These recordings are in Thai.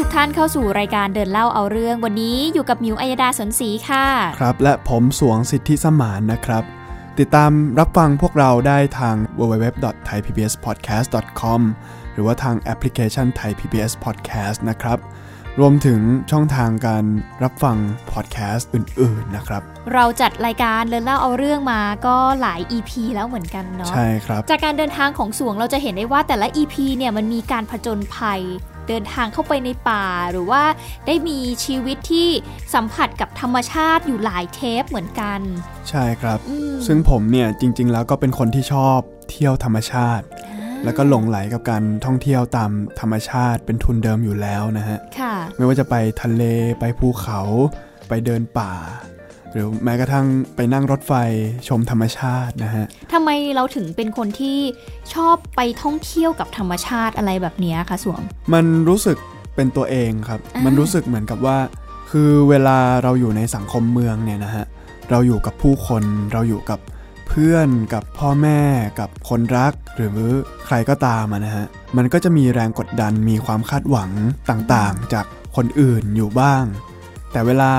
ทุกท่านเข้าสู่รายการเดินเล่าเอาเรื่องวันนี้อยู่กับมิวอัยดาสนศรีค่ะ ครับ และผมสวงสิทธิสมานนะครับ ติดตามรับฟังพวกเราได้ทาง www.thaipbspodcast.com หรือว่าทางแอปพลิเคชัน Thai PBS Podcast นะครับรวมถึงช่องทางการรับฟังพอดแคสต์อื่น ๆ นะครับ เราจัดรายการเดินเล่าเอาเรื่องมาก็หลาย EP แล้วเหมือนกันเนาะใช่ครับ จากการเดินทางของสวงเราจะเห็นได้ว่าแต่ละ EP เนี่ยมันมีการผจญภัย เดินทางเข้าไปในป่า หรือว่าได้มีชีวิตที่สัมผัสกับธรรมชาติอยู่หลายเทปเหมือนกัน ใช่ครับอืมซึ่งผมเนี่ยจริง ๆ แล้วก็เป็นคนที่ชอบเที่ยวธรรมชาติ แล้วก็หลงไหลกับการท่องเที่ยวตามธรรมชาติเป็นทุนเดิมอยู่แล้วนะฮะค่ะไม่ว่าจะไปทะเลไปภูเขาไปเดินป่า หรือแม้กระทั่งไปนั่งรถไฟชมธรรมชาตินะฮะทำไมเราถึงเป็นคนที่ชอบไปท่องเที่ยวกับธรรมชาติอะไรแบบเนี้ยคะสวง มันรู้สึกเป็นตัวเองครับอ่ามัมันรู้สึกเหมือนกับว่า คือเวลาเราอยู่ในสังคมเมืองเนี่ยนะฮะ เราอยู่กับผู้คน เราอยู่กับเพื่อนกับพ่อแม่กับคนรัก หรือใครก็ตามอะนะฮะ มันก็จะมีแรงกดดันมีความคาดหวังต่างๆ จากคนอื่นอยู่บ้าง แต่เวลา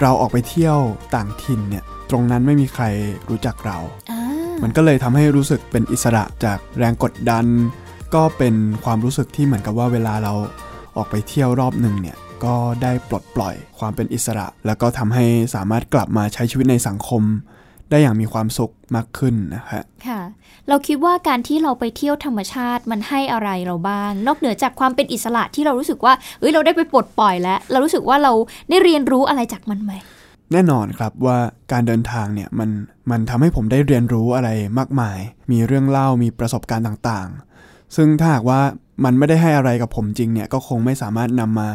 เราออกไปเที่ยวต่างถิ่นเนี่ยตรงนั้นไม่มีใครรู้จักเราอ่ามันก็เลยทำให้รู้สึกเป็นอิสระจากแรงกดดัน ก็เป็นความรู้สึกที่เหมือนกับว่าเวลาเราออกไปเที่ยวรอบหนึ่งเนี่ยก็ได้ปลดปล่อยความเป็นอิสระ แล้วก็ทำให้สามารถกลับมาใช้ชีวิตในสังคม ได้อย่างมีความสุขมากขึ้นนะฮะค่ะ เราคิดว่าการที่เราไปเที่ยวธรรมชาติมันให้อะไรเราบ้าง นอกเหนือจากความเป็นอิสระที่เรารู้สึกว่าเอ้ยเราได้ไปปลดปล่อยแล้ว เรารู้สึกว่าเราได้เรียนรู้อะไรจากมันไหมแน่นอนครับว่าการเดินทางเนี่ยมันมันทำให้ผมได้เรียนรู้อะไรมากมาย มีเรื่องเล่ามีประสบการณ์ต่างๆ ซึ่งถ้าหากว่ามันไม่ได้ให้อะไรกับผมจริงเนี่ยก็คงไม่สามารถนำมา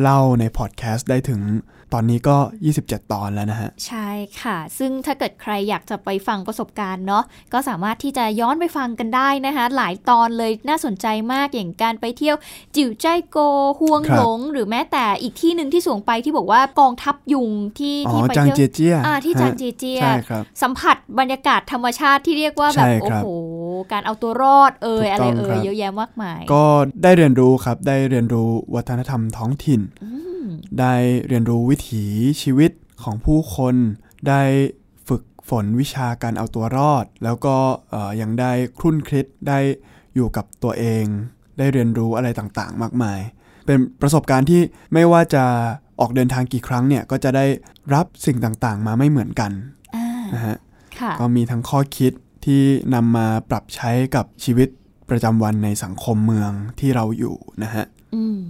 เล่าในพอดแคสต์ได้ถึงต อนนี้ก็ 27 ตอนแล้วนะฮะ ใช่ค่ะ ซึ่งถ้าเกิดใครอยากจะไปฟังประสบการณ์เนาะก็สามารถที่จะย้อนไปฟังกันได้นะคะ หลายตอนเลยน่าสนใจมากอย่างการไปเที่ยว จิ๋วใจโกฮวงครับหลง หรือแม้แต่อีกที่หนึ่งที่สวงไปที่บอกว่ากองทัพยุงที่อ๋อที่ไปจางเที่ยวเจียเจียอ่าที่จางฮะเจเจียใช่ครับสัมผัสบรรยากาศธรรมชาติที่เรียกว่าแบบใช่โอ้ครับโหการเอาตัวรอดเอ่ยถูกอะไรต้องเอ่ครัยบเยอะแยะมากมาย ก็ได้เรียนรู้ครับได้เรียนรู้วัฒนธรรมท้องถิ่นอืม ได้เรียนรู้วิถีชีวิตของผู้คน ได้ฝึกฝนวิชาการเอาตัวรอด แล้วก็เอ่อยังได้ครุ่นคิดได้อยู่กับตัวเอง ได้เรียนรู้อะไรต่างๆ มากมาย เป็นประสบการณ์ที่ไม่ว่าจะออกเดินทางกี่ครั้งเนี่ยก็จะได้รับสิ่งต่างๆ มาไม่เหมือนกันอ่านะฮะค่ะก็มีทั้งข้อคิดที่นำมาปรับใช้กับชีวิตประจำวันในสังคมเมืองที่เราอยู่นะฮะ อืม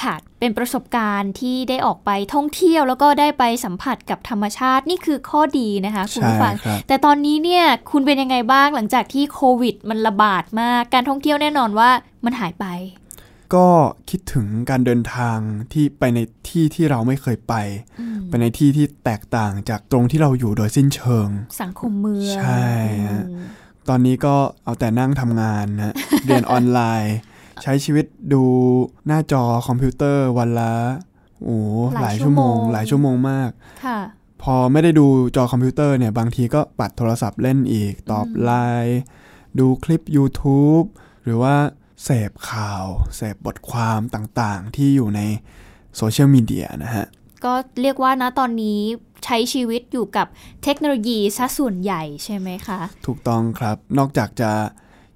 ค่ะ เป็นประสบการณ์ที่ได้ออกไปท่องเที่ยวแล้วก็ได้ไปสัมผัสกับธรรมชาตินี่คือข้อดีนะคะคุณใช่ผู้ฟังครับแต่ตอนนี้เนี่ยคุณเป็นยังไงบ้างหลังจากที่โควิด มันระบาดมากการท่องเที่ยวแน่นอนว่ามันหายไป ก็คิดถึงการเดินทางที่ไปในที่ที่เราไม่เคยไปอืมไปในที่ที่แตกต่างจากตรงที่เราอยู่โดยสิ้นเชิง สังคมเมืองใช่ฮะอืมตอนนี้ก็เอาแต่นั่งทำงานนะเรียนออนไลน์ ใช้ชีวิตดูหน้าจอคอมพิวเตอร์วันละโอ้หลายชั่วโมง หลายชั่วโมงมากค่ะพอไม่ได้ดูจอคอมพิวเตอร์เนี่ย บางทีก็ปัดโทรศัพท์เล่นอีก ตอบอืมไลน์ดูคลิป YouTube หรือว่าเสพข่าว เสพบทความต่างๆ ที่อยู่ในโซเชียลมีเดียนะฮะ ก็เรียกว่านะตอนนี้ใช้ชีวิตอยู่กับเทคโนโลยีซะส่วนใหญ่ใช่ไหมคะ ถูกต้องครับ นอกจากจะ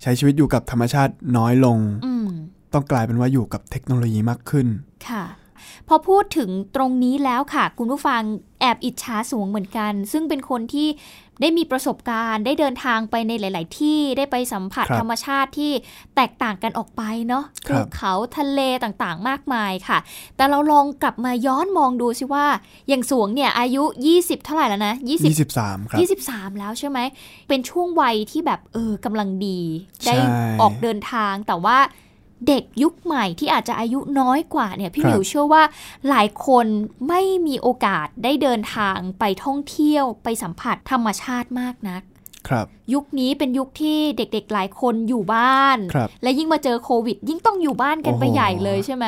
ใช้ชีวิตอยู่กับธรรมชาติน้อยลง อืม ต้องกลายเป็นว่าอยู่กับเทคโนโลยีมากขึ้น ค่ะ พอพูดถึงตรงนี้แล้วค่ะ คุณผู้ฟังแออบอิจฉาสวงเหมือนกัน ซึ่งเป็นคนที่ได้มีประสบการณ์ ได้เดินทางไปในหลาย ๆ ที่ได้ไปสัมผัสครับธรรมชาติที่แตกต่างกันออกไปเนาะครัภูบเขาทะเลต่างๆ มากมายค่ะ แต่เราลองกลับมาย้อนมองดูสิว่า อย่างสวงเนี่ยอายุ 20 เท่าไหร่แล้วนะ20 23 ครับ 23 แล้วใช่ไหม เป็นช่วงวัยที่แบบเออกำลังดีใช่ได้ออกเดินทางแต่ว่า เด็กยุคใหม่ที่อาจจะอายุน้อยกว่าเนี่ยพี่ครัหบมิวเชื่อว่าหลายคนไม่มีโอกาสได้เดินทางไปท่องเที่ยวไปสัมผัสธรรมชาติมากนักครับยุคนี้เป็นยุคที่เด็กๆหลายคนอยู่บ้านครับและยิ่งมาเจอโควิด ยิ่งต้องอยู่บ้านกันไปโอ้โหใหญ่เลยใช่ไหม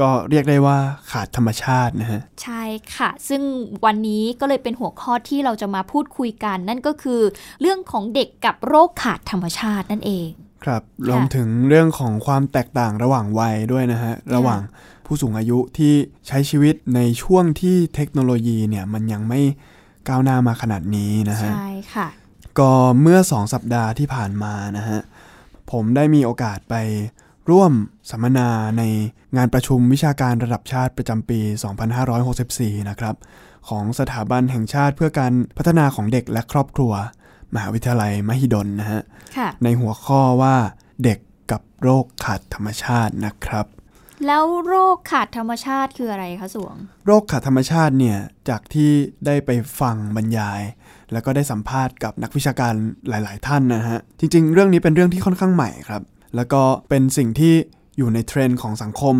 ก็เรียกได้ว่าขาดธรรมชาตินะฮะ ใช่ค่ะ ซึ่งวันนี้ก็เลยเป็นหัวข้อที่เราจะมาพูดคุยกัน นั่นก็คือ เรื่องของเด็กกับโรคขาดธรรมชาตินั่นเอง ครับรวมถึงเรื่องของความแตกต่างระหว่างวัยด้วยนะฮะ ระหว่างผู้สูงอายุที่ใช้ชีวิตในช่วงที่เทคโนโลยีเนี่ยมันยังไม่ก้าวหน้ามาขนาดนี้นะฮะ ใช่ค่ะ ก็เมื่อสองสัปดาห์ที่ผ่านมานะฮะ ผมได้มีโอกาสไปร่วมสัมมนาในงานประชุมวิชาการระดับชาติประจำปี 2564 นะครับ ของสถาบันแห่งชาติเพื่อการพัฒนาของเด็กและครอบครัว มหาวิทยาลัยมหิดลนะฮะค่ะในหัวข้อว่าเด็กกับโรคขาดธรรมชาตินะครับ แล้วโรคขาดธรรมชาติคืออะไรคะสวง โรคขาดธรรมชาติเนี่ยจากที่ได้ไปฟังบรรยาย แล้วก็ได้สัมภาษณ์กับนักวิชาการหลาย ๆ ท่านนะฮะจริง ๆ เรื่องนี้เป็นเรื่องที่ค่อนข้างใหม่ครับ แล้วก็เป็นสิ่งที่อยู่ในเทรนด์ของสังคม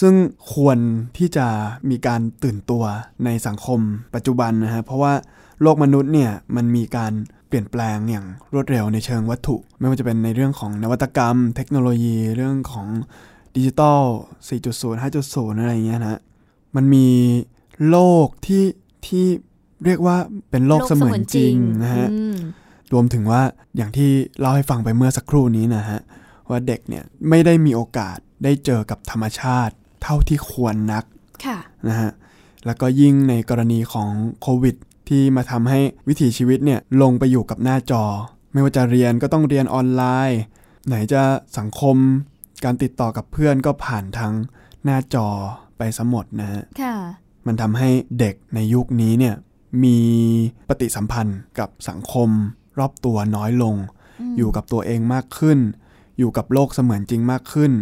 ซึ่งควรที่จะมีการตื่นตัวในสังคมปัจจุบันนะฮะเพราะว่าโลกมนุษย์เนี่ยมันมีการ เปลี่ยนแปลงอย่างรวดเร็วในเชิงวัตถุ ไม่ว่าจะเป็นในเรื่องของนวัตกรรม เทคโนโลยีเรื่องของดิจิตอล 4.0 5.0 อะไรอย่างเงี้ยนะฮะมันมีโลกที่ที่เรียกว่าเป็นโลกเสมือนจริงนะฮะอืมรวมถึงว่าอย่างที่เล่าให้ฟังไปเมื่อสักครู่นี้นะฮะว่าเด็กเนี่ยไม่ได้มีโอกาสได้เจอกับธรรมชาติ เท่าที่ควรนักค่ะนะฮะแล้วก็ยิ่งในกรณีของโควิด ที่มาทำให้วิถีชีวิตเนี่ยลงไปอยู่กับหน้าจอ ไม่ว่าจะเรียนก็ต้องเรียนออนไลน์ ไหนจะสังคม การติดต่อกับเพื่อนก็ผ่านทางหน้าจอไปสมดนะฮะค่ะมันทำให้เด็กในยุคนี้เนี่ยมีปฏิสัมพันธ์กับสังคม รอบตัวน้อยลงอืมอยู่กับตัวเองมากขึ้น อยู่กับโลกเสมือนจริงมากขึ้น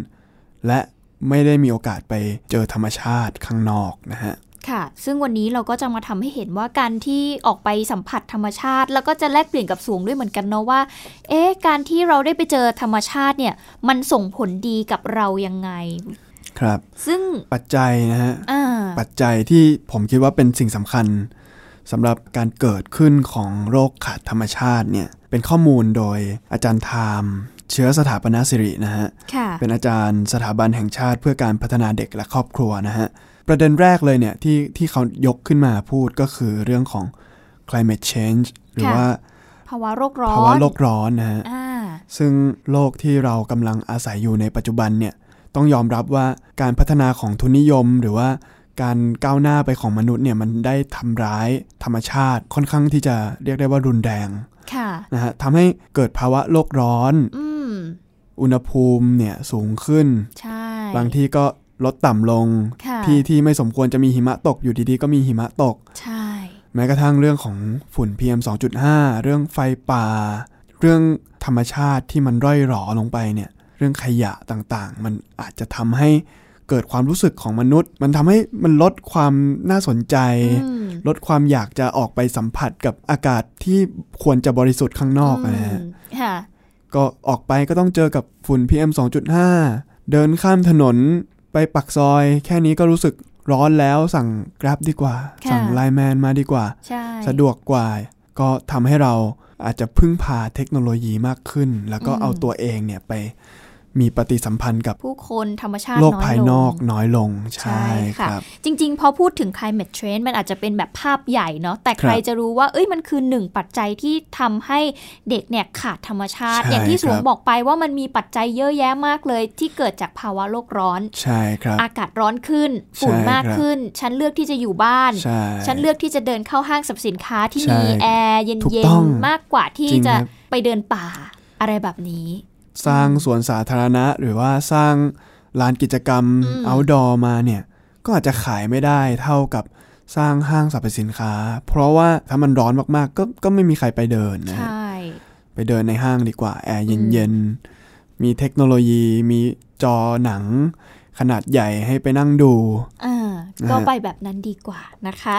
และไม่ได้มีโอกาสไปเจอธรรมชาติข้างนอกนะฮะ ค่ะ ซึ่งวันนี้เราก็จะมาทำให้เห็นว่าการที่ออกไปสัมผัสธรรมชาติ แล้วก็จะแลกเปลี่ยนกับสวงด้วยเหมือนกันเนาะว่า เอ๊ะ การที่เราได้ไปเจอธรรมชาติเนี่ย มันส่งผลดีกับเรายังไง ครับ ซึ่งปัจจัยนะฮะอ่าปัจจัยที่ผมคิดว่าเป็นสิ่งสำคัญสำหรับการเกิดขึ้นของโรคขาดธรรมชาติเนี่ย เป็นข้อมูลโดยอาจารย์ไทม์เชื้อสถาปนาสิรินะฮะค่ะเป็นอาจารย์สถาบันแห่งชาติเพื่อการพัฒนาเด็กและครอบครัวนะฮะ ประเด็นแรกเลยเนี่ยที่ที่เขายกขึ้นมาพูดก็คือเรื่องของ climate change หรือค่ะว่าภาวะโรคร้อนภาวะโลกร้อนนะฮะอ่าซึ่งโลกที่เรากำลังอาศัยอยู่ในปัจจุบันเนี่ยต้องยอมรับว่าการพัฒนาของทุนนิยม หรือว่าการก้าวหน้าไปของมนุษย์เนี่ยมันได้ทำร้ายธรรมชาติค่อนข้างที่จะเรียกได้ว่ารุนแรงค่ะนะฮะทำให้เกิดภาวะโลกร้อนอืมอุณหภูมิเนี่ยสูงขึ้นใช่บางที่ก็ ลดต่ำลงค่ะที่ที่ไม่สมควรจะมีหิมะตกอยู่ดีๆ ก็มีหิมะตก ใช่ แม้กระทั่งเรื่องของฝุ่น PM 2.5 เรื่องไฟป่า เรื่องธรรมชาติที่มันร่อยหรอลงไปเนี่ย เรื่องขยะต่างๆ มันอาจจะทำให้เกิดความรู้สึกของมนุษย์ มันทำให้มันลดความน่าสนใจอืมลดความอยากจะออกไปสัมผัสกับอากาศที่ควรจะบริสุทธิ์ข้างนอกนะฮะมค่ะก็ออกไปก็ต้องเจอกับฝุ่น PM 2.5 เดินข้ามถนน ไปปักซอย แค่นี้ก็รู้สึกร้อนแล้วสั่ง Grab ดีกว่าค่ะสั่งไลน์แมนมาดีกว่าใช่สะดวกกว่า ก็ทำให้เราอาจจะพึ่งพาเทคโนโลยีมากขึ้น แล้วก็เอาตัวเองเนี่ยไป มีปฏิสัมพันธ์กับผู้คนธรรมชาติโลกน้อยภายลนอกงน้อยลง ใช่ใช่ค่ะครับจริง ๆ พอพูดถึง climate change มันอาจจะเป็นแบบภาพใหญ่เนาะแต่ใครครับจะรู้ว่าเอ้ยมันคือหนึ่งปัจจัยที่ทำให้เด็กเนี่ยขาดธรรมชาติใช่อย่างที่สวงครับบอกไปว่ามันมีปัจจัยเยอะแยะมากเลย ที่เกิดจากภาวะโลกร้อนใช่ครับอากาศร้อนขึ้นฝุ่นใช่มากครับขึ้น ฉันเลือกที่จะอยู่บ้านใช่ฉันเลือกที่จะเดินเข้าห้างสรรพสินค้าที่ใช่มีแอร์เถูกย็ต้นองๆมากกว่าที่จริงจะครับไปเดินป่าอะไรแบบนี้ สร้างสวนสาธารณะ หรือว่าสร้างลานกิจกรรมอืม outdoor มาเนี่ย ก็อาจจะขายไม่ได้เท่ากับสร้างห้างสรรพสินค้า เพราะว่าถ้ามันร้อนมากๆ ก็ก็ไม่มีใครไปเดินนะใชฮะ่ไปเดินในห้างดีกว่า แอร์เย็นๆ มีเทคโนโลยี มีจอหนัง ขนาดใหญ่ให้ไปนั่งดูอ่านะฮะก็ไปแบบนั้นดีกว่านะคะ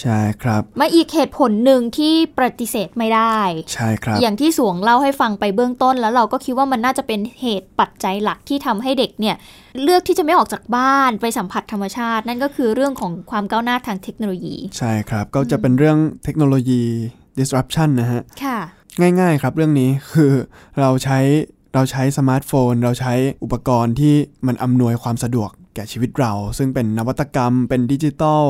ใช่ครับ มาอีกเหตุผลหนึ่งที่ปฏิเสธไม่ได้ ใช่ครับ อย่างที่สวงเล่าให้ฟังไปเบื้องต้น แล้วเราก็คิดว่ามันน่าจะเป็นเหตุปัจจัยหลักที่ทำให้เด็กเนี่ยเลือกที่จะไม่ออกจากบ้านไปสัมผัสธรรมชาติ นั่นก็คือเรื่องของความก้าวหน้าทางเทคโนโลยี ใช่ครับ ก็จะเป็นเรื่องเทคโนโลยี disruption นะฮะ ค่ะ ง่าย ๆ ครับเรื่องนี้คือเราใช้เราใช้สมาร์ทโฟน เราใช้อุปกรณ์ที่มันอำนวยความสะดวกแก่ชีวิตเรา ซึ่งเป็นนวัตกรรมเป็นดิจิทัล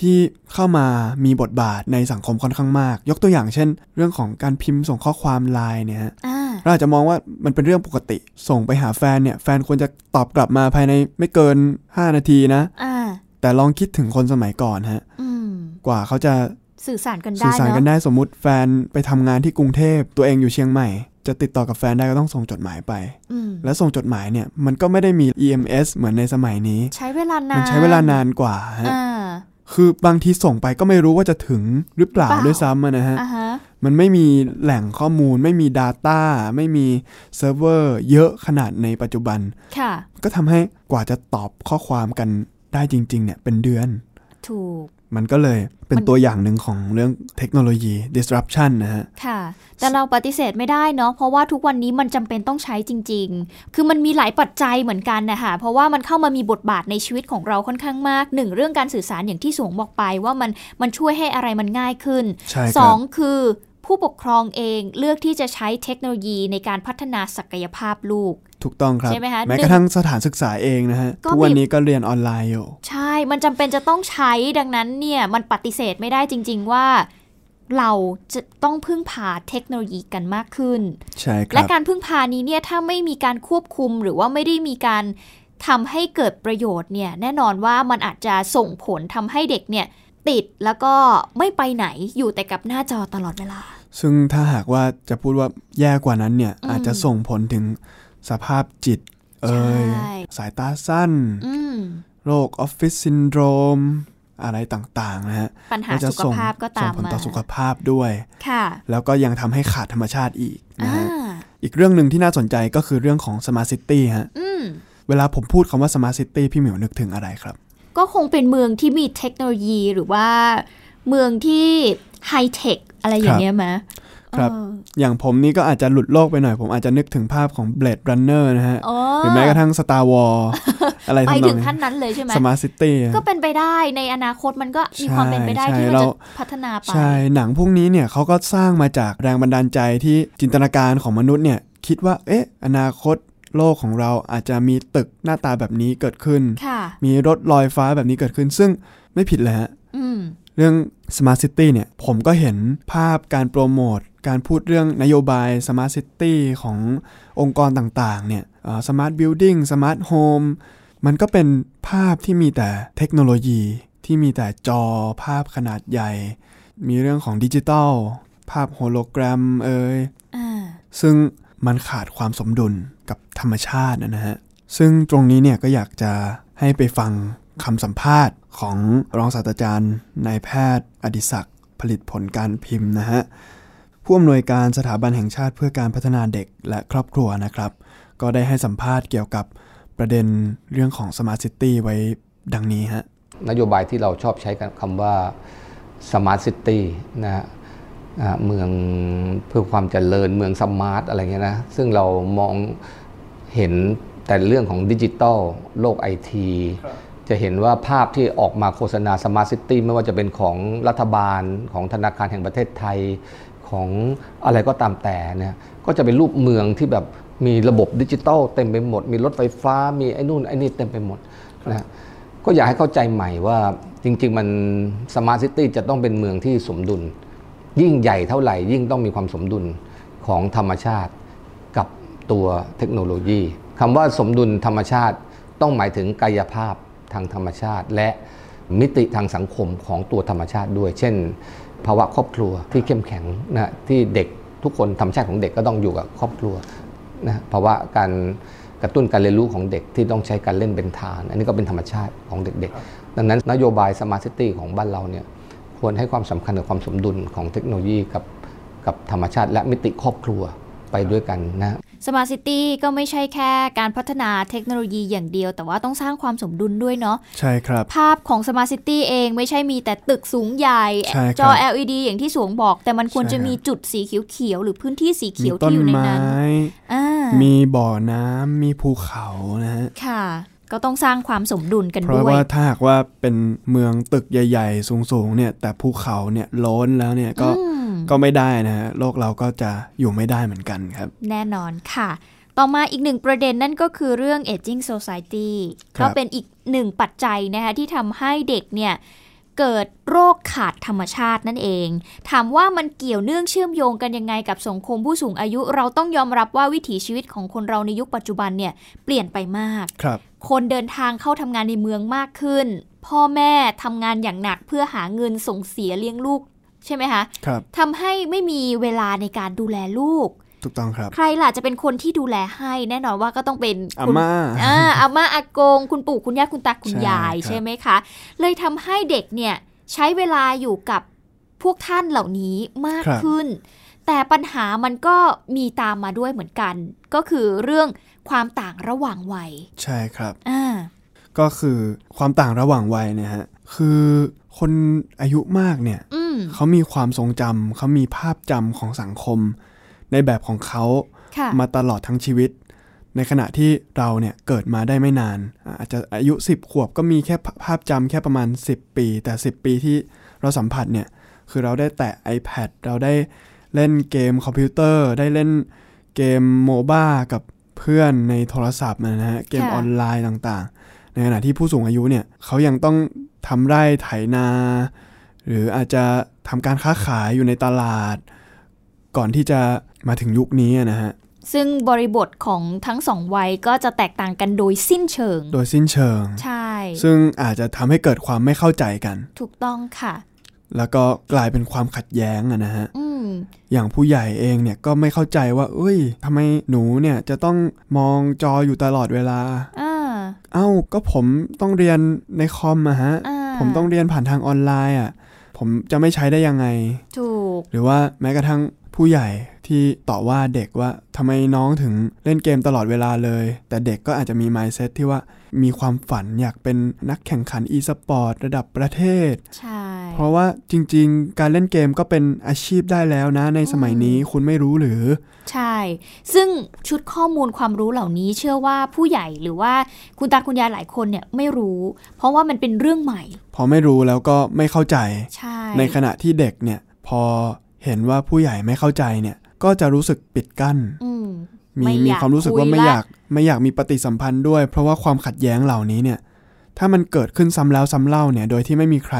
ที่เข้ามามีบทบาทในสังคมค่อนข้างมาก ยกตัวอย่างเช่น เรื่องของการพิมพ์ส่งข้อความไลน์เนี่ยฮะอ่าเราอาจจะมองว่ามันเป็นเรื่องปกติ ส่งไปหาแฟนเนี่ยแฟนควรจะตอบกลับมาภายในไม่เกิน 5 นาทีนะอ่าแต่ลองคิดถึงคนสมัยก่อนฮะอืมกว่าเขาจะสื่อสารกันได้สื่อสารกันเนาะได้สมมุติแฟนไปทำงานที่กรุงเทพตัวเองอยู่เชียงใหม่ จะติดต่อกับแฟนได้ก็ต้องส่งจดหมายไปอืมและส่งจดหมายเนี่ยมันก็ไม่ได้มี EMS เหมือนในสมัยนี้ ใช้เวลานานมันใช้เวลานานกว่าฮะอ่า คือบางทีส่งไปก็ไม่รู้ว่าจะถึงหรือเปล่าเปล่าด้วยซ้ำอะนะฮะอ่าฮะ มันไม่มีแหล่งข้อมูล ไม่มี Data ไม่มีเซิร์ฟเวอร์เยอะขนาดในปัจจุบันค่ะก็ทำให้กว่าจะตอบข้อความกันได้จริง ๆ เนี่ยเป็นเดือน ถูก มันก็เลยเป็นมันตัวอย่างหนึ่งของเรื่องเทคโนโลยี disruption นะฮะ ค่ะ แต่เราปฏิเสธไม่ได้เนาะ เพราะว่าทุกวันนี้มันจำเป็นต้องใช้จริง ๆ คือมันมีหลายปัจจัยเหมือนกันนะคะ เพราะว่ามันเข้ามามีบทบาทในชีวิตของเราค่อนข้างมากหนึ่งเรื่องการสื่อสารอย่างที่สวงบอกไปว่ามันมันช่วยให้อะไรมันง่ายขึ้นใช่คสรัอบงคือ ผู้ปกครองเองเลือกที่จะใช้เทคโนโลยีในการพัฒนาศักยภาพลูก ถูกต้องครับ ใช่ไหมคะแม้กระทั่งสถานศึกษาเองนะฮะก็ทุกวันมีนี้ก็เรียนออนไลน์อยู่ ใช่ มันจำเป็นจะต้องใช้ดังนั้นเนี่ยมันปฏิเสธไม่ได้จริง ๆว่าเราจะต้องพึ่งพาเทคโนโลยีกันมากขึ้น ใช่คและรับการพึ่งพานี้เนี่ยถ้าไม่มีการควบคุมหรือว่าไม่ได้มีการทำให้เกิดประโยชน์เนี่ยแน่นอนว่ามันอาจจะส่งผลทำให้เด็กเนี่ย ติดแล้วก็ไม่ไปไหนอยู่แต่กับหน้าจอตลอดเวลา ซึ่งถ้าหากว่าจะพูดว่าแย่กว่านั้นเนี่ยอืมอาจจะส่งผลถึงสภาพจิต เอ่ยใช่สายตาสั้นอืมโรคออฟฟิศซินโดรมอะไรต่าง ๆ นะฮะปัญหาจะสุขภาพก็ตามส่งผลมาต่อสุขภาพด้วยค่ะ แล้วก็ยังทำให้ขาดธรรมชาติอีกนะอ่าฮะอีกเรื่องหนึ่งที่น่าสนใจก็คือเรื่องของ Smart City ฮะอืมเวลาผมพูดคำว่า Smart City พี่หมิวนึกถึงอะไรครับ ก็คงเป็นเมืองที่มีเทคโนโลยีหรือว่าเมืองที่ไฮเทคอะไรอย่างเงี้ยไหมครับเอออย่างผมนี่ก็อาจจะหลุดโลกไปหน่อย ผมอาจจะนึกถึงภาพของ Blade Runner นะฮะอ๋อหรือแม้กระทั่ง Star Wars อะไรไปทำนถึองงนี้ขั้นนั้นเลยใช่ไหม Smart City อะก็เป็นไปได้ในอนาคตมันก็มีความเป็นไปได้ใช่ที่ใช่เราเราจะพัฒนาไป ใช่ หนังพวกนี้เนี่ยเขาก็สร้างมาจากแรงบันดาลใจที่จินตนาการของมนุษย์เนี่ยคิดว่า เอ๊ะ อนาคต โลกของเราอาจจะมีตึกหน้าตาแบบนี้เกิดขึ้นค่ะมีรถลอยฟ้าแบบนี้เกิดขึ้น ซึ่งไม่ผิดเลยฮะอืมเรื่อง Smart City เนี่ย ผมก็เห็นภาพการโปรโมท การพูดเรื่องนโยบาย Smart City ขององค์กรต่างๆ เนี่ยอ่า Smart Building Smart Home มันก็เป็นภาพที่มีแต่เทคโนโลยี ที่มีแต่จอภาพขนาดใหญ่ มีเรื่องของดิจิตอลภาพโฮโลแกรมเอ่ยอ่าซึ่ง มันขาดความสมดุลกับธรรมชาตินะฮะ ซึ่งตรงนี้เนี่ยก็อยากจะให้ไปฟังคำสัมภาษณ์ของรองศาสตราจารย์นายแพทย์ อดิศักดิ์ผลิตผลการพิมพ์นะฮะผู้อำนวยการสถาบันแห่งชาติเพื่อการพัฒนาเด็กและครอบครัวนะครับ ก็ได้ให้สัมภาษณ์เกี่ยวกับประเด็นเรื่องของ Smart City ไว้ดังนี้ฮะนโยบายที่เราชอบใช้คำว่า Smart City นะฮะ เมืองเพื่อความเจริญเมืองสมาร์ทอะไรเงี้ยนะซึ่งเรามองเห็นแต่เรื่องของดิจิทัลโลกไอทีจะเห็นว่าภาพที่ออกมาโฆษณา Smart City ไม่ว่าจะเป็นของรัฐบาลของธนาคารแห่งประเทศไทยของอะไรก็ตามแต่เนี่ยก็จะเป็นรูปเมืองที่แบบมีระบบดิจิทัลเต็มไปหมด มีรถไฟฟ้า มีไอ้นู่นไอ้นี่เต็มไปหมดนะฮะก็อยากให้เข้าใจใหม่ว่าจริง ๆ มันสมาร์ทซิตี้จะต้องเป็นเมืองที่สมดุล ยิ่งใหญ่เท่าไหร่ ยิ่งต้องมีความสมดุลของธรรมชาติกับตัวเทคโนโลยีคำว่าสมดุลธรรมชาติต้องหมายถึงกายภาพทางธรรมชาติ และมิติทางสังคมของตัวธรรมชาติด้วย เช่น ภาวะครอบครัวที่เข้มแข็งนะที่เด็กทุกคนธรรมชาติของเด็กก็ต้องอยู่กับครอบครัวนะภาวะการกระตุ้นการเรียนรู้ของเด็กที่ต้องใช้การเล่นเป็นฐาน อันนี้ก็เป็นธรรมชาติของเด็กๆ ดังนั้นนโยบาย Smart City ของบ้านเราเนี่ย ควรให้ความสำคัญกับความสมดุลของเทคโนโลยีกับกับธรรมชาติ และมิติครอบครัวไปด้วยกันนะ Smart City ก็ไม่ใช่แค่การพัฒนาเทคโนโลยีอย่างเดียว แต่ว่าต้องสร้างความสมดุลด้วยเนาะใช่ครับ ภาพของสมาร์ทซิตี้เองไม่ใช่มีแต่ตึกสูงใหญ่ใช่ครับจอ LED อย่างที่สวงบอก แต่มันควรใช่จะครับมีจุดสีเขียวๆหรือพื้นที่สีมีเขียวต้ที่นอยู่ในไม้นั้นอ่ามีบ่อน้ำมีภูเขานะฮะค่ะ ก็ต้องสร้างความสมดุลกันเพราะด้วยว่าถ้าหากว่าเป็นเมืองตึกใหญ่ ๆ สูงๆเนี่ยแต่ภูเขาเนี่ยล้นแล้วเนี่ยก็อืมก็ไม่ได้นะฮะโลกเราก็จะอยู่ไม่ได้เหมือนกันครับ แน่นอนค่ะ ต่อมาอีกหนึ่งประเด็นนั่นก็คือเรื่อง aging society ครับก็เป็นอีกหนึ่งปัจจัยนะคะที่ทำให้เด็กเนี่ย เกิดโรคขาดธรรมชาตินั่นเอง ถามว่ามันเกี่ยวเนื่องเชื่อมโยงกันยังไงกับสังคมผู้สูงอายุ เราต้องยอมรับว่าวิถีชีวิตของคนเราในยุคปัจจุบันเนี่ยเปลี่ยนไปมากครับ คนเดินทางเข้าทำงานในเมืองมากขึ้น พ่อแม่ทำงานอย่างหนักเพื่อหาเงินส่งเสียเลี้ยงลูกใช่ไหมคะครับทำให้ไม่มีเวลาในการดูแลลูก ถูกต้องครับ ใครล่ะจะเป็นคนที่ดูแลให้แน่นอนว่าก็ต้องเป็นอาคุณม่าอ่าอาม่าอากง คุณปู่คุณย่าคุณตาคุณใช่ยายครับใช่ไหมคะ เลยทำให้เด็กเนี่ยใช้เวลาอยู่กับพวกท่านเหล่านี้มากขึ้น แต่ปัญหามันก็มีตามมาด้วยเหมือนกัน ก็คือเรื่องความต่างระหว่างวัย ใช่ครับอ่าก็คือความต่างระหว่างวัยเนี่ยฮะคือคนอายุมากเนี่ยอืมเขามีความทรงจำเขามีภาพจำของสังคม ในแบบของเขาค่ะมาตลอดทั้งชีวิต ในขณะที่เราเนี่ยเกิดมาได้ไม่นาน อาจจะอายุ 10 ขวบก็มีแค่ภาพจำแค่ประมาณ 10 ปี แต่ 10 ปีที่เราสัมผัสเนี่ยคือเราได้แตะ iPad เราได้เล่นเกมคอมพิวเตอร์ ได้เล่นเกมโมบ้ากับเพื่อนในโทรศัพท์นะฮะเกมค่ะออนไลน์ต่างๆ ในขณะที่ผู้สูงอายุเนี่ยเขายังต้องทำไร่ไถนา หรืออาจจะทำการค้าขายอยู่ในตลาด ก่อนที่จะ มาถึงยุคนี้อะนะฮะซึ่งบริบทของทั้งสองวัยก็จะแตกต่างกันโดยสิ้นเชิง โดยสิ้นเชิง ใช่ ซึ่งอาจจะทำให้เกิดความไม่เข้าใจกัน ถูกต้องค่ะ แล้วก็กลายเป็นความขัดแย้งอะนะฮะอืมอย่างผู้ใหญ่เองเนี่ยก็ไม่เข้าใจว่า เอ้ยทำไมหนูเนี่ยจะต้องมองจออยู่ตลอดเวลาอ่าเอ้าก็ผมต้องเรียนในคอมอะฮะอ่าผมต้องเรียนผ่านทางออนไลน์อะผมจะไม่ใช้ได้ยังไง ถูก หรือว่าแม้กระทั่งผู้ใหญ่ ที่ต่อว่าเด็กว่าทำไมน้องถึงเล่นเกมตลอดเวลาเลย แต่เด็กก็อาจจะมี mindset ที่ว่ามีความฝันอยากเป็นนักแข่งขัน e-sport ระดับประเทศ ใช่ เพราะว่าจริงๆ การเล่นเกมก็เป็นอาชีพได้แล้วนะ ในสมัยนี้คุณไม่รู้หรือ ใช่ ซึ่งชุดข้อมูลความรู้เหล่านี้เชื่อว่าผู้ใหญ่หรือว่าคุณตาคุณยายหลายคนเนี่ยไม่รู้ เพราะว่ามันเป็นเรื่องใหม่ พอไม่รู้แล้วก็ไม่เข้าใจใช่ในขณะที่เด็กเนี่ยพอเห็นว่าผู้ใหญ่ไม่เข้าใจเนี่ย ก็จะรู้สึกปิดกั้นอืมมีไม่มีอยากความรู้สึกว่าคุยไม่ละอยากไม่อยากมีปฏิสัมพันธ์ด้วย เพราะว่าความขัดแย้งเหล่านี้เนี่ย ถ้ามันเกิดขึ้นซ้ำแล้วซ้ำเล่าเนี่ย โดยที่ไม่มีใคร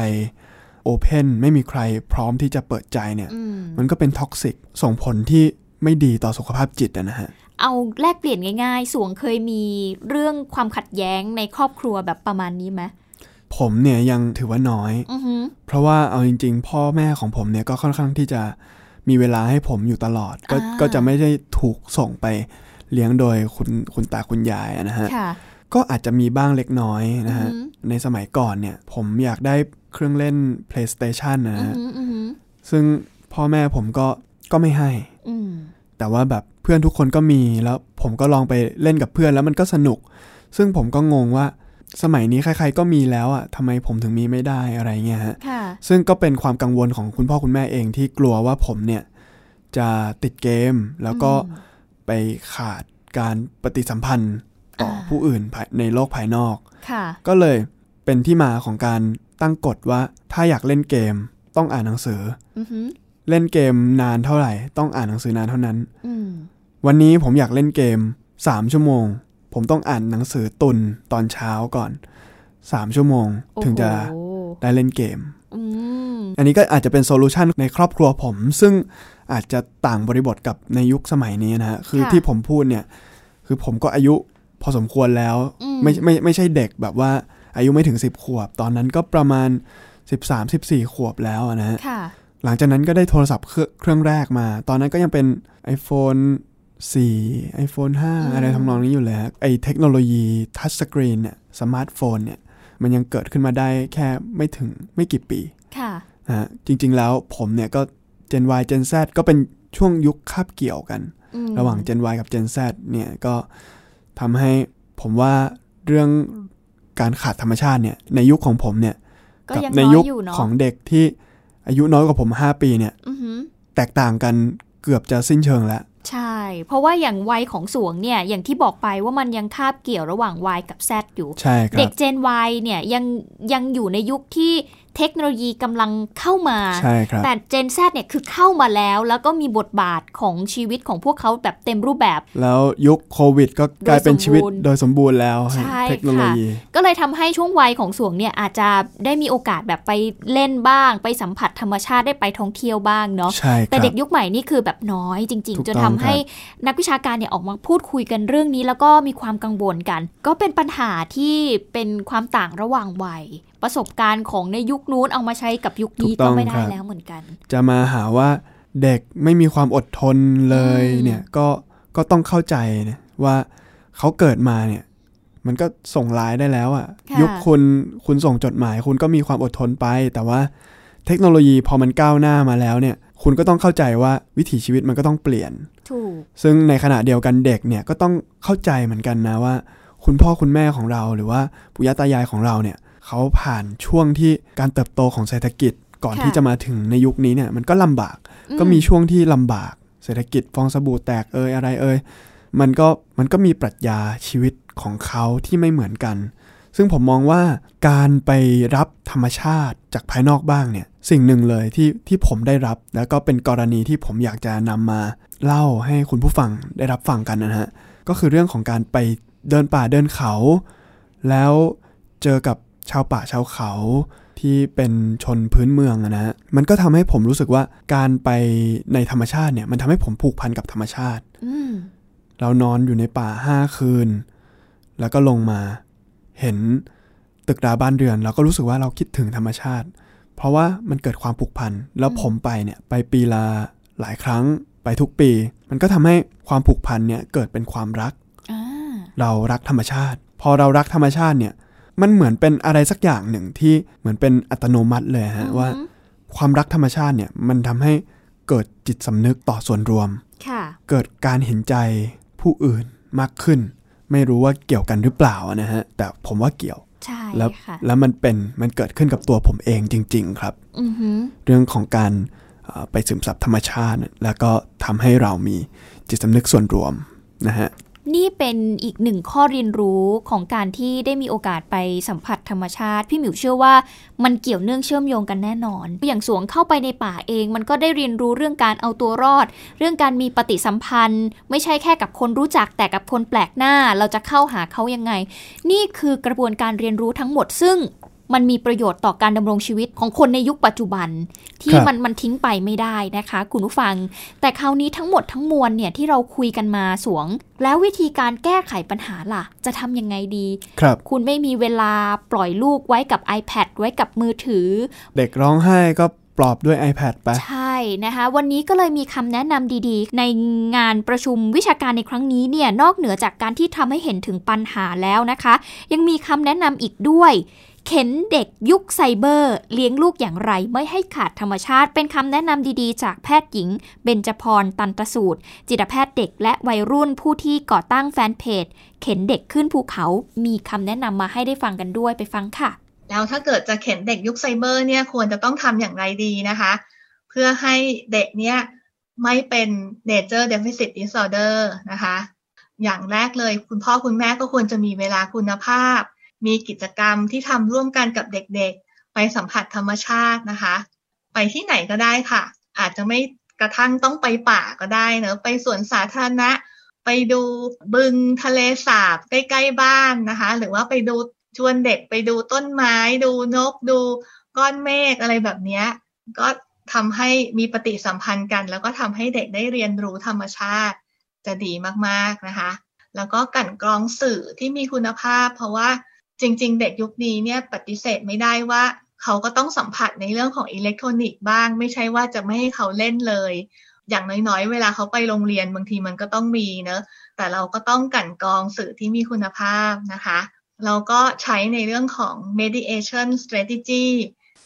open ไม่มีใครพร้อมที่จะเปิดใจเนี่ยอืมมันก็เป็น toxic ส่งผลที่ไม่ดีต่อสุขภาพจิตอะนะฮะ เอาแลกเปลี่ยนง่ายๆ สวงเคยมีเรื่องความขัดแย้งในครอบครัวแบบประมาณนี้ไหมผมเนี่ยยังถือว่าน้อยอือหือเพราะว่าเอาจริง ๆ พ่อแม่ของผมเนี่ยก็ค่อนข้างที่จะ มีเวลาให้ผมอยู่ตลอด ก็อ่าก็จะไม่ได้ถูกส่งไปเลี้ยงโดยคุณคุณตาคุณยายอะนะฮะค่ะก็อาจจะมีบ้างเล็กน้อยนะฮะอือหือในสมัยก่อนเนี่ย ผมอยากได้เครื่องเล่น PlayStation นะอือฮะหืออือหือซึ่งพ่อแม่ผมก็ก็ไม่ให้อืมแต่ว่าแบบเพื่อนทุกคนก็มีแล้วผมก็ลองไปเล่นกับเพื่อนแล้วมันก็สนุก ซึ่งผมก็งงว่า สมัยนี้ใครๆก็มีแล้วอะทำไมผมถึงมีไม่ได้อะไรเงี้ยฮะค่ะซึ่งก็เป็นความกังวลของคุณพ่อคุณแม่เองที่กลัวว่าผมเนี่ยจะติดเกมแล้วก็อืมไปขาดการปฏิสัมพันธ์ต่ออาผู้อื่นภายในโลกภายนอกค่ะก็เลยเป็นที่มาของการตั้งกฎว่าถ้าอยากเล่นเกมต้องอ่านหนังสืออือหือเล่นเกมนานเท่าไหร่ ต้องอ่านหนังสือนานเท่านั้นอืมวันนี้ผมอยากเล่นเกม3ชั่วโมง ผมต้องอ่านหนังสือตุนตอนเช้าก่อน3ชั่วโมงถึงจะโอ้โหได้เล่นเกมอืมอันนี้ก็อาจจะเป็น solution ในครอบครัวผม ซึ่งอาจจะต่างบริบทกับในยุคสมัยนี้นะฮะ คือที่ผมพูดเนี่ย คือผมก็อายุพอสมควรแล้วอืมไม่ไม่ไม่ใช่เด็กแบบว่าอายุไม่ถึง 10 ขวบ ตอนนั้นก็ประมาณ 13-14 ขวบแล้วอะนะฮะค่ะหลังจากนั้นก็ได้โทรศัพท์เครื่องเครื่องแรกมา ตอนนั้นก็ยังเป็น iPhone 4 iPhone อืม5อะไรทำนองนี้อยู่เลยฮะไอเทคโนโลยีtouch screen เนี่ยสมาร์ทโฟนเนี่ยมันยังเกิดขึ้นมาได้แค่ไม่ถึงไม่กี่ปี ค่ะนะฮะจริง ๆ แล้วผมเนี่ยก็ Gen Y Gen Z ก็เป็นช่วงยุคคาบเกี่ยวกันอืมระหว่าง Gen Y กับ Gen Z เนี่ยก็ทำให้ผมว่าเรื่องการขาดธรรมชาติเนี่ยในยุคของผมเนี่ยก็กัยังในน้อยุยคอยู่เนาะของเด็กที่อายุน้อยกว่าผม 5 ปีเนี่ยอือหือแตกต่างกันเกือบจะสิ้นเชิงแล้ว ใช่ เพราะว่าอย่างวัยของสวงเนี่ย อย่างที่บอกไปว่ามันยังคาบเกี่ยวระหว่าง Y กับ Z อยู่ใช่ครัเด็บก Gen Y เนี่ยยังยังอยู่ในยุคที่ เทคโนโลยีกำลังเข้ามาใช่ครับแต่ Gen Z เนี่ยคือเข้ามาแล้ว แล้วก็มีบทบาทของชีวิตของพวกเขาแบบเต็มรูปแบบ แล้วยุคโควิด ก็กลายเป็นชีวิตโดโดยยสสมมบูบูรรณ์ณ์แล้วใช่เทคโนโลยี ก็เลยทำให้ช่วงวัยของสวงเนี่ยอาจจะได้มีโอกาสแบบไปเล่นบ้าง ไปสัมผัสธรรมชาติได้ไปท่องเที่ยวบ้างเนาะใช่คแต่รับเด็กยุคใหม่นี่คือแบบน้อยจริงถูกๆจนต้ทำองให้นักวิชาการเนี่ยออกมาพูดคุยกันเรื่องนี้ แล้วก็มีความกังวลกัน ก็เป็นปัญหาที่เป็นความต่างระหว่างวัย ประสบการณ์ของในยุคนู้นเอามาใช้กับยุคนี้ก็ไม่ได้แล้วเหมือนกัน จะมาหาว่าเด็กไม่มีความอดทนเลยอืมเนี่ยก็ก็ต้องเข้าใจนะว่าเขาเกิดมาเนี่ย มันก็ส่งไลน์ได้แล้วอะค่ะ ยุคคุณคุณส่งจดหมาย คุณก็มีความอดทนไป แต่ว่าเทคโนโลยีพอมันก้าวหน้ามาแล้วเนี่ย คุณก็ต้องเข้าใจว่าวิถีชีวิตมันก็ต้องเปลี่ยน ถูก ซึ่งในขณะเดียวกันเด็กเนี่ยก็ต้องเข้าใจเหมือนกันนะว่า คุณพ่อคุณแม่ของเราหรือว่าปู่ย่าตายายของเราเนี่ย เขาผ่านช่วงที่การเติบโตของเศรษฐกิจก่อนค่ะที่จะมาถึงในยุคนี้เนี่ยมันก็ลำบากอืก็มีช่วงที่ลำบากเศรษฐกิจฟองสบู่แตกเอยอะไรเอยมันก็มันก็มีปรัชญาชีวิตของเขาที่ไม่เหมือนกัน ซึ่งผมมองว่าการไปรับธรรมชาติจากภายนอกบ้างเนี่ยสิ่งหนึ่งเลยที่ที่ผมได้รับ แล้วก็เป็นกรณีที่ผมอยากจะนำมาเล่าให้คุณผู้ฟังได้รับฟังกันนะฮะก็คือเรื่องของการไปเดินป่าเดินเขา แล้วเจอกับ ชาวป่าชาวเขาที่เป็นชนพื้นเมืองอะนะฮะมันก็ทำให้ผมรู้สึกว่าการไปในธรรมชาติเนี่ยมันทำให้ผมผูกพันกับธรรมชาติอืมเรานอนอยู่ในป่าห้าคืน แล้วก็ลงมาเห็นตึกราบ้านเรือน เราก็รู้สึกว่าเราคิดถึงธรรมชาติ เพราะว่ามันเกิดความผูกพันแล้วผมไปเนี่ยไปปีละหลายครั้งไปทุกปี มันก็ทำให้ความผูกพันเนี่ยเกิดเป็นความรักอ่าเรารักธรรมชาติ พอเรารักธรรมชาติเนี่ย มันเหมือนเป็นอะไรสักอย่างหนึ่งที่เหมือนเป็นอัตโนมัติเลยฮะว่าอืมความรักธรรมชาติเนี่ยมันทำให้เกิดจิตสำนึกต่อส่วนรวมค่ะเกิดการเห็นใจผู้อื่นมากขึ้น ไม่รู้ว่าเกี่ยวกันหรือเปล่านะฮะ แต่ผมว่าเกี่ยวใช่แล้วค่ะแล้วมันเป็นมันเกิดขึ้นกับตัวผมเองจริง ๆ ครับอือหือเรื่องของการเอ่อไปซึมซับธรรมชาติ แล้วก็ทำให้เรามีจิตสำนึกส่วนรวมนะฮะ นี่เป็นอีกหนึ่งข้อเรียนรู้ของการที่ได้มีโอกาสไปสัมผัสธรรมชาติ พี่หมิวเชื่อว่ามันเกี่ยวเนื่องเชื่อมโยงกันแน่นอน อย่างสวงเข้าไปในป่าเอง มันก็ได้เรียนรู้เรื่องการเอาตัวรอด เรื่องการมีปฏิสัมพันธ์ ไม่ใช่แค่กับคนรู้จักแต่กับคนแปลกหน้า เราจะเข้าหาเขายังไง นี่คือกระบวนการเรียนรู้ทั้งหมดซึ่ง มันมีประโยชน์ต่อการดำรงชีวิตของคนในยุคปัจจุบัน ที่ครับมันมันทิ้งไปไม่ได้นะคะ คุณผู้ฟัง แต่คราวนี้ทั้งหมดทั้งมวลเนี่ยที่เราคุยกันมาสวง แล้ววิธีการแก้ไขปัญหาล่ะ จะทำยังไงดีครับ คุณไม่มีเวลาปล่อยลูกไว้กับ iPad ไว้กับมือถือ เด็กร้องไห้ก็ปลอบด้วย iPad ไป ใช่นะคะ วันนี้ก็เลยมีคำแนะนำดีๆ ในงานประชุมวิชาการในครั้งนี้เนี่ยนอกเหนือจากการที่ทำให้เห็นถึงปัญหาแล้วนะคะ ยังมีคำแนะนำอีกด้วย เข็นเด็กยุคไซเบอร์ เลี้ยงลูกอย่างไรไม่ให้ขาดธรรมชาติ เป็นคำแนะนำดีๆ จากแพทย์หญิง เบญจพรตันตสูตร จิตแพทย์เด็กและวัยรุ่นผู้ที่ก่อตั้งแฟนเพจ เข็นเด็กขึ้นภูเขา มีคำแนะนำมาให้ได้ฟังกันด้วยไปฟังค่ะ แล้วถ้าเกิดจะเข็นเด็กยุคไซเบอร์เนี่ยควรจะต้องทำอย่างไรดีนะคะ เพื่อให้เด็กเนี่ยไม่เป็น nature deficit disorder นะคะ อย่างแรกเลยคุณพ่อคุณแม่ก็ควรจะมีเวลาคุณภาพ มีกิจกรรมที่ทำร่วมกันกับเด็กๆ ไปสัมผัสธรรมชาตินะคะ ไปที่ไหนก็ได้ค่ะ อาจจะไม่กระทั่งต้องไปป่าก็ได้เนอะไปสวนสาธารณะ ไปดูบึงทะเลสาบใกล้ๆบ้านนะคะ หรือว่าไปดูชวนเด็กไปดูต้นไม้ ดูนกดูก้อนเมฆอะไรแบบนี้ก็ทำให้มีปฏิสัมพันธ์กัน แล้วก็ทำให้เด็กได้เรียนรู้ธรรมชาติจะดีมากๆนะคะ แล้วก็กันกรองสื่อที่มีคุณภาพ เพราะว่า จริง ๆ เด็กยุคนี้เนี่ยปฏิเสธไม่ได้ว่าเขาก็ต้องสัมผัสในเรื่องของอิเล็กทรอนิกส์บ้าง ไม่ใช่ว่าจะไม่ให้เขาเล่นเลย อย่างน้อยๆ เวลาเขาไปโรงเรียนบางทีมันก็ต้องมีเนอะแต่เราก็ต้องกั่นกรองสื่อที่มีคุณภาพนะคะเราก็ใช้ในเรื่องของ mediation strategy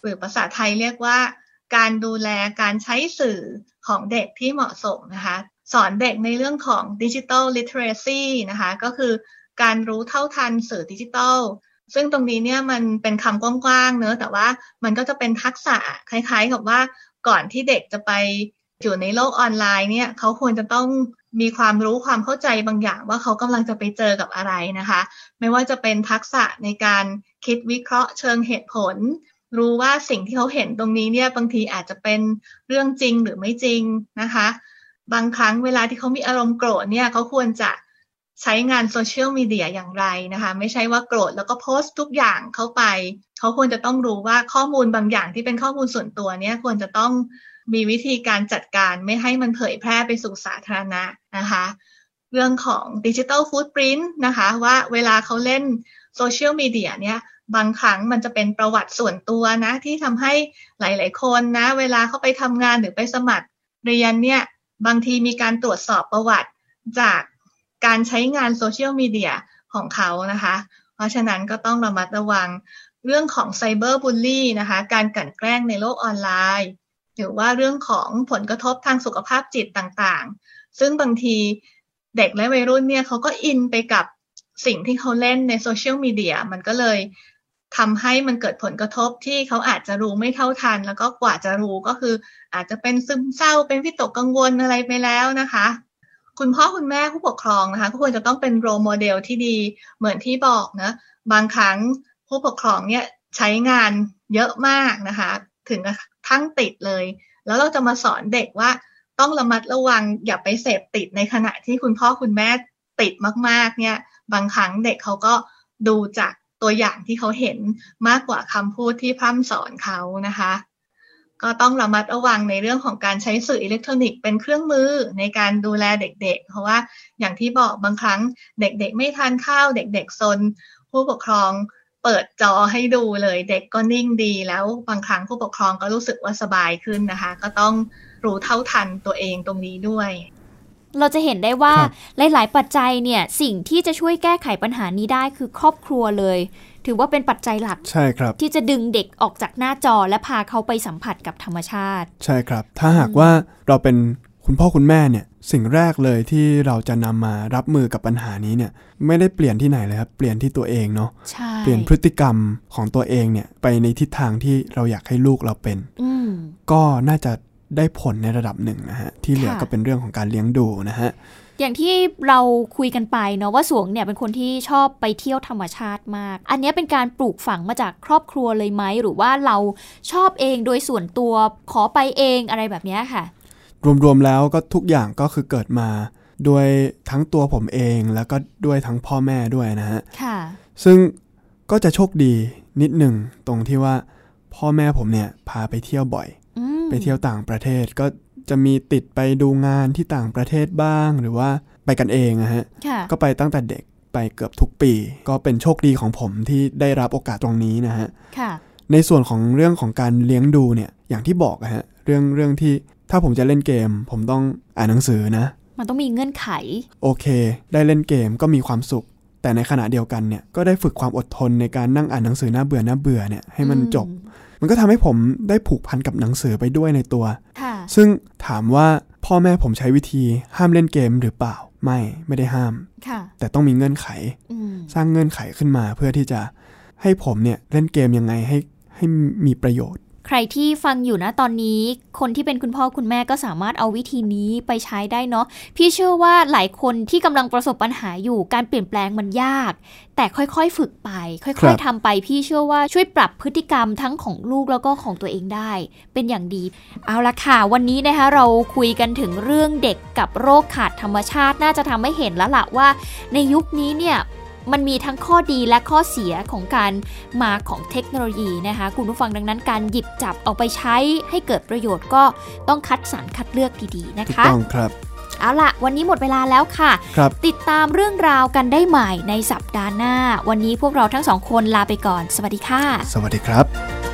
หรือภาษาไทยเรียกว่าการดูแลการใช้สื่อของเด็กที่เหมาะสมนะคะ สอนเด็กในเรื่องของดิจิทัลลิเทเรซีนะคะ ก็คือ การรู้เท่าทันสื่อดิจิทัลซึ่งตรงนี้เนี่ยมันเป็นคำกว้างๆเนอะแต่ว่ามันก็จะเป็นทักษะคล้ายๆ กับว่าก่อนที่เด็กจะไปอยู่ในโลกออนไลน์เนี่ยเขาควรจะต้องมีความรู้ความเข้าใจบางอย่างว่าเขากำลังจะไปเจอกับอะไรนะคะ ไม่ว่าจะเป็นทักษะในการคิดวิเคราะห์เชิงเหตุผล รู้ว่าสิ่งที่เขาเห็นตรงนี้เนี่ยบางทีอาจจะเป็นเรื่องจริงหรือไม่จริงนะคะ บางครั้งเวลาที่เขามีอารมณ์โกรธเนี่ยเขาควรจะ ใช้งานโซเชียลมีเดียอย่างไรนะคะ ไม่ใช่ว่าโกรธแล้วก็โพสต์ทุกอย่างเข้าไป เขาควรจะต้องรู้ว่าข้อมูลบางอย่างที่เป็นข้อมูลส่วนตัวเนี่ยควรจะต้องมีวิธีการจัดการไม่ให้มันเผยแพร่ไปสู่สาธารณะนะคะ เรื่องของดิจิทัลฟูดปรินต์นะคะว่าเวลาเขาเล่นโซเชียลมีเดียเนี่ยบางครั้งมันจะเป็นประวัติส่วนตัวนะ ที่ทำให้หลาย ๆ คนนะ เวลาเขาไปทำงานหรือไปสมัครเรียนเนี่ยบางทีมีการตรวจสอบประวัติจาก การใช้งานโซเชียลมีเดียของเขานะคะ เพราะฉะนั้นก็ต้องระมัดระวังเรื่องของไซเบอร์บูลลี่นะคะ การกลั่นแกล้งในโลกออนไลน์ หรือว่าเรื่องของผลกระทบทางสุขภาพจิตต่างๆ ซึ่งบางทีเด็กและวัยรุ่นเนี่ยเขาก็อินไปกับสิ่งที่เขาเล่นในโซเชียลมีเดียมันก็เลยทำให้มันเกิดผลกระทบที่เขาอาจจะรู้ไม่เท่าทัน แล้วก็กว่าจะรู้ก็คืออาจจะเป็นซึมเศร้าเป็นวิตกกังวลอะไรไปแล้วนะคะ คุณพ่อคุณแม่ผู้ปกครองนะคะก็ควรจะต้องเป็นโรโมเดลที่ดีเหมือนที่บอกนะบางครั้งผู้ปกครองเนี่ยใช้งานเยอะมากนะคะ ถึงทั้งติดเลย แล้วเราจะมาสอนเด็กว่าต้องระมัดระวังอย่าไปเสพติดในขณะที่คุณพ่อคุณแม่ติดมากๆ เนี่ย บางครั้งเด็กเขาก็ดูจากตัวอย่างที่เขาเห็นมากกว่าคำพูดที่พร่ำสอนเขานะคะ ก็ต้องระมัดระวังในเรื่องของการใช้สื่ออิเล็กทรอนิกส์เป็นเครื่องมือในการดูแลเด็ก ๆ เพราะว่าอย่างที่บอกบางครั้งเด็กๆ ไม่ทานข้าวเด็กๆซนผู้ปกครองเปิดจอให้ดูเลยเด็กก็นิ่งดีแล้วบางครั้งผู้ปกครองก็รู้สึกว่าสบายขึ้นนะคะ ก็ต้องรู้เท่าทันตัวเองตรงนี้ด้วย เราจะเห็นได้ว่าหลาย ๆ ปัจจัยเนี่ยสิ่งที่จะช่วยแก้ไขปัญหานี้ได้คือครอบครัวเลย ถือว่าเป็นปัจจัยหลัก ใช่ครับ ที่จะดึงเด็กออกจากหน้าจอและพาเขาไปสัมผัสกับธรรมชาติ ใช่ครับ ถ้าหากว่าเราเป็นคุณพ่อคุณแม่เนี่ยสิ่งแรกเลยที่เราจะนำมารับมือกับปัญหานี้เนี่ยไม่ได้เปลี่ยนที่ไหนเลยครับ เปลี่ยนที่ตัวเองเนาะเปลี่ยนพฤติกรรมของตัวเองเนี่ยไปในทิศทางที่เราอยากให้ลูกเราเป็นก็น่าจะได้ผลในระดับหนึ่งนะฮะที่เหลือก็เป็นเรื่องของการเลี้ยงดูนะฮะ อย่างที่เราคุยกันไปเนาะว่าสวงเนี่ยเป็นคนที่ชอบไปเที่ยวธรรมชาติมาก อันนี้เป็นการปลูกฝังมาจากครอบครัวเลยไหมหรือว่าเราชอบเองโดยส่วนตัวขอไปเองอะไรแบบนี้ค่ะ รวมๆแล้วก็ทุกอย่างก็คือเกิดมาด้วยทั้งตัวผมเองแล้วก็ด้วยทั้งพ่อแม่ด้วยนะฮะซึ่งก็จะโชคดีนิดหนึ่งตรงที่ว่าพ่อแม่ผมเนี่ยพาไปเที่ยวบ่อย ไปเที่ยวต่างประเทศก็ จะมีติดไปดูงานที่ต่างประเทศบ้าง หรือว่าไปกันเองนะฮะก็ไปตั้งแต่เด็กไปเกือบทุกปี ก็เป็นโชคดีของผมที่ได้รับโอกาสตรงนี้นะฮะในส่วนของเรื่องของการเลี้ยงดูเนี่ยอย่างที่บอกฮะเรื่องเรื่องที่ถ้าผมจะเล่นเกม ผมต้องอ่านหนังสือนะ มันต้องมีเงื่อนไข โอเค ได้เล่นเกมก็มีความสุข แต่ในขณะเดียวกันเนี่ยก็ได้ฝึกความอดทนในการนั่งอ่านหนังสือหน้าเบื่อหน้าเบื่อเนี่ยให้มันจบ มันก็ทำให้ผมได้ผูกพันกับหนังสือไปด้วยในตัว ซึ่งถามว่าพ่อแม่ผมใช้วิธีห้ามเล่นเกมหรือเปล่า ไม่ไม่ได้ห้าม แต่ต้องมีเงื่อนไข สร้างเงื่อนไขขึ้นมาเพื่อที่จะให้ผมเนี่ยเล่นเกมยังไงให้ให้มีประโยชน์ ใครที่ฟังอยู่นะตอนนี้ คนที่เป็นคุณพ่อคุณแม่ก็สามารถเอาวิธีนี้ไปใช้ได้เนาะพี่เชื่อว่าหลายคนที่กำลังประสบปัญหาอยู่การเปลี่ยนแปลงมันยาก แต่ค่อยๆฝึกไป ค่อยๆทำไป พี่เชื่อว่าช่วยปรับพฤติกรรมทั้งของลูกแล้วก็ของตัวเองได้ เป็นอย่างดี เอาละค่ะ วันนี้นะคะเราคุยกันถึงเรื่องเด็กกับโรคขาดธรรมชาติน่าจะทำให้เห็นแล้วละว่า ในยุคนี้เนี่ย มันมีทั้งข้อดีและข้อเสียของการมาของเทคโนโลยีนะคะคุณผู้ฟังดังนั้นการหยิบจับเอาไปใช้ให้เกิดประโยชน์ก็ต้องคัดสรรคัดเลือกดีๆนะคะถูกต้องครับเอาล่ะวันนี้หมดเวลาแล้วค่ะคติดตามเรื่องราวกันได้ใหม่ในสัปดาห์หน้า วันนี้พวกเราทั้งสองคนลาไปก่อน สวัสดีค่ะ สวัสดีครับ